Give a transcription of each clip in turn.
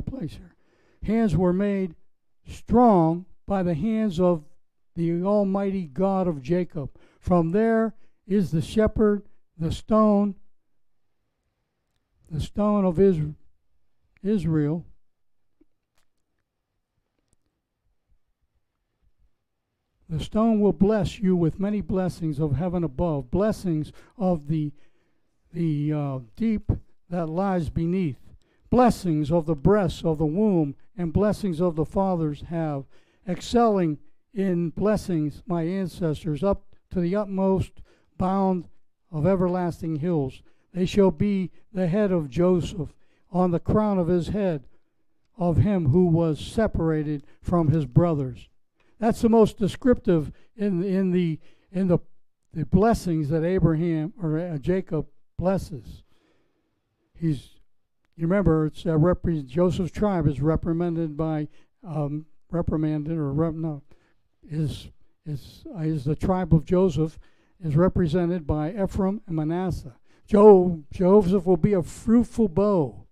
my place here. Hands were made strong by the hands of the Almighty God of Jacob. From there is the shepherd, the stone, the stone of Israel. The stone will bless you with many blessings of heaven above, blessings of the the uh, deep that lies beneath, blessings of the breasts of the womb, and blessings of the fathers have, excelling in blessings my ancestors up to the utmost bound of everlasting hills. They shall be the head of Joseph, on the crown of his head, of him who was separated from his brothers. That's the most descriptive in in the in the the blessings that Abraham or uh, Jacob blesses. He's, you remember, it's uh, Joseph's tribe is reprimanded by, um, reprimanded or rep- no, is is uh, is the tribe of Joseph is represented by Ephraim and Manasseh. Jo- Joseph will be a fruitful bough.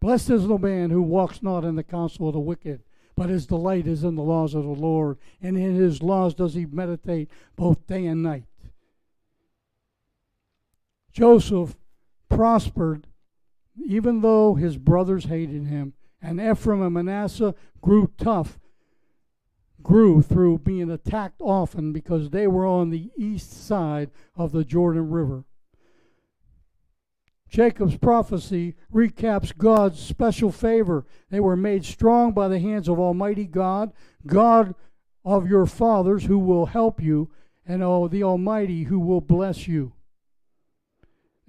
Blessed is the man who walks not in the counsel of the wicked, but his delight is in the laws of the Lord, and in his laws does he meditate both day and night. Joseph prospered even though his brothers hated him. And Ephraim and Manasseh grew tough, grew through being attacked often because they were on the east side of the Jordan River. Jacob's prophecy recaps God's special favor. They were made strong by the hands of Almighty God, God of your fathers who will help you, and oh, the Almighty who will bless you.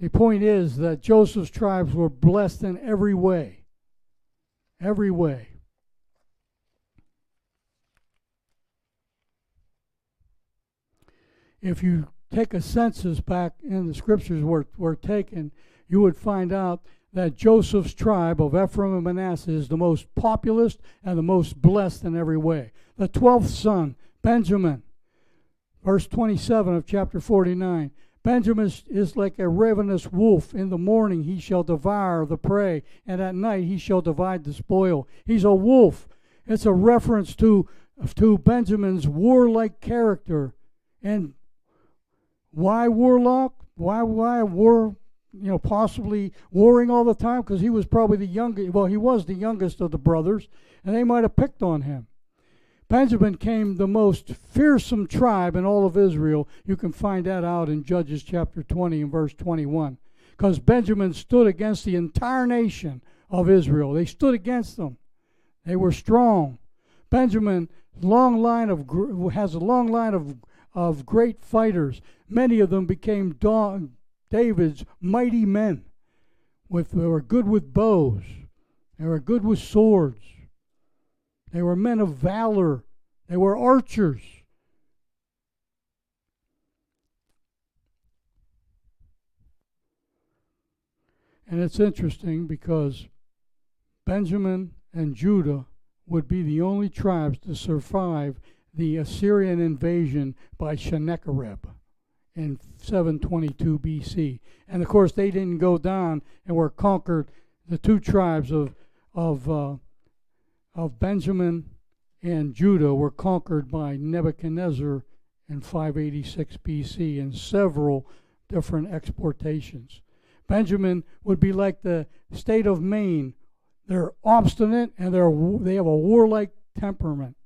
The point is that Joseph's tribes were blessed in every way. Every way. If you take a census back in the scriptures were, were taken, you would find out that Joseph's tribe of Ephraim and Manasseh is the most populous and the most blessed in every way. The twelfth son, Benjamin, verse 27 of chapter 49. Benjamin is like a ravenous wolf. In the morning he shall devour the prey, and at night he shall divide the spoil. He's a wolf. It's a reference to, to Benjamin's warlike character. And why warlock? Why why war? You know, possibly warring all the time because he was probably the youngest. Well, he was the youngest of the brothers, and they might have picked on him. Benjamin came the most fearsome tribe in all of Israel. You can find that out in Judges chapter 20 and verse 21. Because Benjamin stood against the entire nation of Israel. They stood against them. They were strong. Benjamin long line of has a long line of of great fighters. Many of them became David's mighty men. With they were good with bows. They were good with swords. They were men of valor. They were archers. And it's interesting because Benjamin and Judah would be the only tribes to survive the Assyrian invasion by Sennacherib in 722 BC. And of course, they didn't go down and were conquered. The two tribes of of uh, of Benjamin and Judah were conquered by Nebuchadnezzar in 586 BC in several different exportations. Benjamin would be like the state of Maine. They're obstinate and they're, they have a warlike temperament.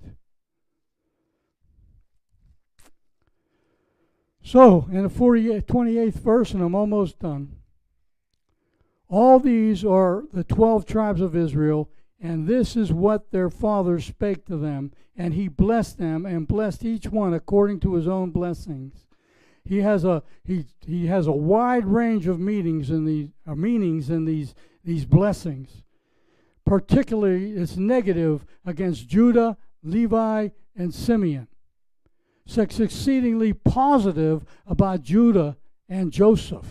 So, in the 28th verse, and I'm almost done, all these are the 12 tribes of Israel and this is what their father spake to them. And he blessed them and blessed each one according to his own blessings. He has a he he has a wide range of meanings in these uh, meanings in these these blessings. Particularly, it's negative against Judah, Levi, and Simeon. It's exceedingly positive about Judah and Joseph.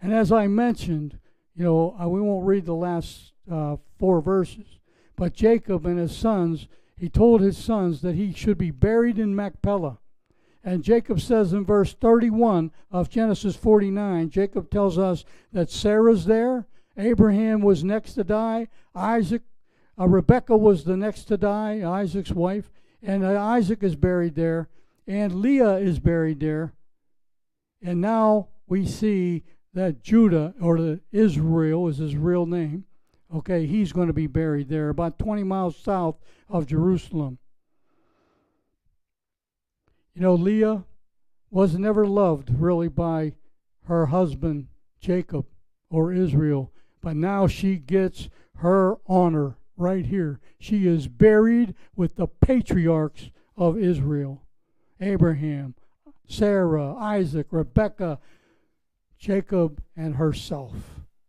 And as I mentioned, you know, we won't read the last uh, four verses. But Jacob and his sons, he told his sons that he should be buried in Machpelah. And Jacob says in verse 31 of Genesis 49, Jacob tells us that Sarah's there Abraham was next to die. Isaac, uh, Rebecca was the next to die, Isaac's wife. And uh, Isaac is buried there. And Leah is buried there. And now we see that Judah, or Israel is his real name, okay, he's going to be buried there, about 20 miles south of Jerusalem. You know, Leah was never loved really by her husband Jacob or Israel, but now she gets her honor right here. She is buried with the patriarchs of Israel Abraham, Sarah, Isaac, Rebekah, Jacob, and herself.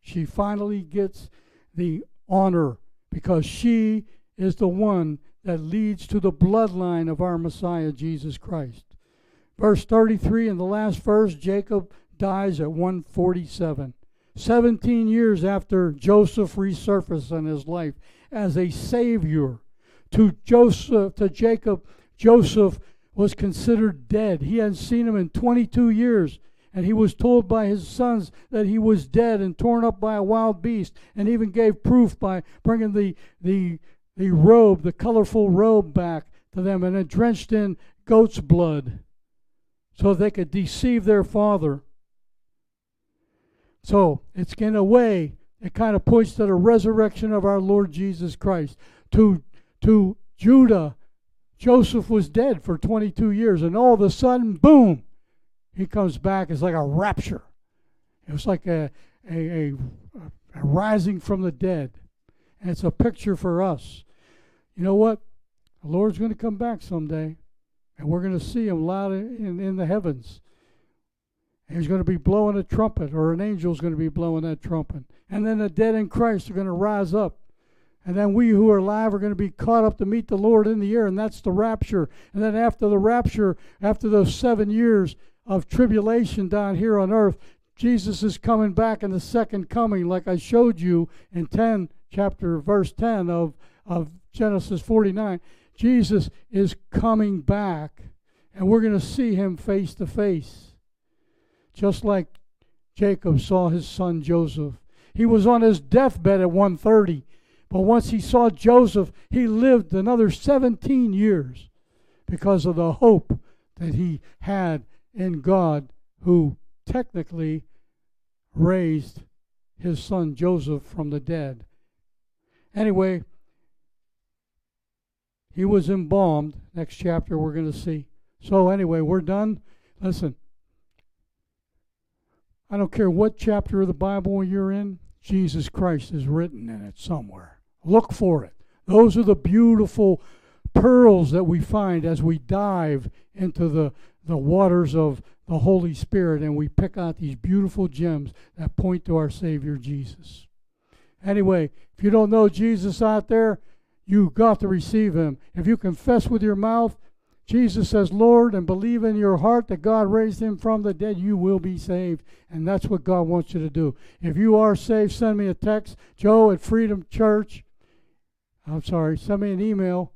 She finally gets the honor because she is the one that leads to the bloodline of our Messiah, Jesus Christ. Verse 33 in the last verse, Jacob dies at 147. 17 years after Joseph resurfaced in his life as a savior to Joseph to Jacob, Joseph was considered dead. He hadn't seen him in 22 years. And he was told by his sons that he was dead and torn up by a wild beast, and even gave proof by bringing the, the, the robe, the colorful robe, back to them, and it drenched in goat's blood so they could deceive their father. So it's in a way, it kind of points to the resurrection of our Lord Jesus Christ. To, to Judah, Joseph was dead for 22 years, and all of a sudden, boom, he comes back. It's like a rapture. It was like a, a, a, a rising from the dead. And it's a picture for us. You know what? The Lord's going to come back someday, and we're going to see him loud in, in the heavens. And he's going to be blowing a trumpet, or an angel's going to be blowing that trumpet. And then the dead in Christ are going to rise up. And then we who are alive are going to be caught up to meet the Lord in the air, and that's the rapture. And then after the rapture, after those seven years, of tribulation down here on earth, Jesus is coming back in the second coming, like I showed you in 10, chapter verse 10 of, of Genesis 49. Jesus is coming back, and we're going to see him face to face. Just like Jacob saw his son Joseph. He was on his deathbed at 130, but once he saw Joseph, he lived another 17 years because of the hope that he had in God who technically raised his son Joseph from the dead. Anyway, he was embalmed. Next chapter we're going to see. So, anyway, we're done. Listen, I don't care what chapter of the Bible you're in, Jesus Christ is written in it somewhere. Look for it. Those are the beautiful pearls that we find as we dive into the the waters of the Holy Spirit and we pick out these beautiful gems that point to our Savior Jesus. Anyway, if you don't know Jesus out there, you got to receive him. If you confess with your mouth, Jesus says, Lord, and believe in your heart that God raised him from the dead, you will be saved. And that's what God wants you to do. If you are saved, send me a text, joe at Freedom Church. I'm sorry, send me an email,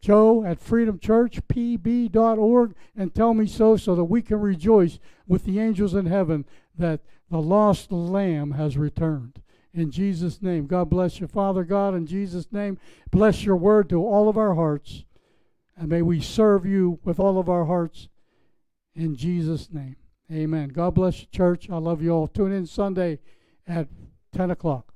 joe at freedomchurchpb.org and tell me so so that we can rejoice with the angels in heaven that the lost lamb has returned. In Jesus' name, God bless you, Father God, in Jesus' name, bless your word to all of our hearts. And may we serve you with all of our hearts in Jesus' name. Amen. God bless you, church. I love you all. Tune in Sunday at 10 o'clock.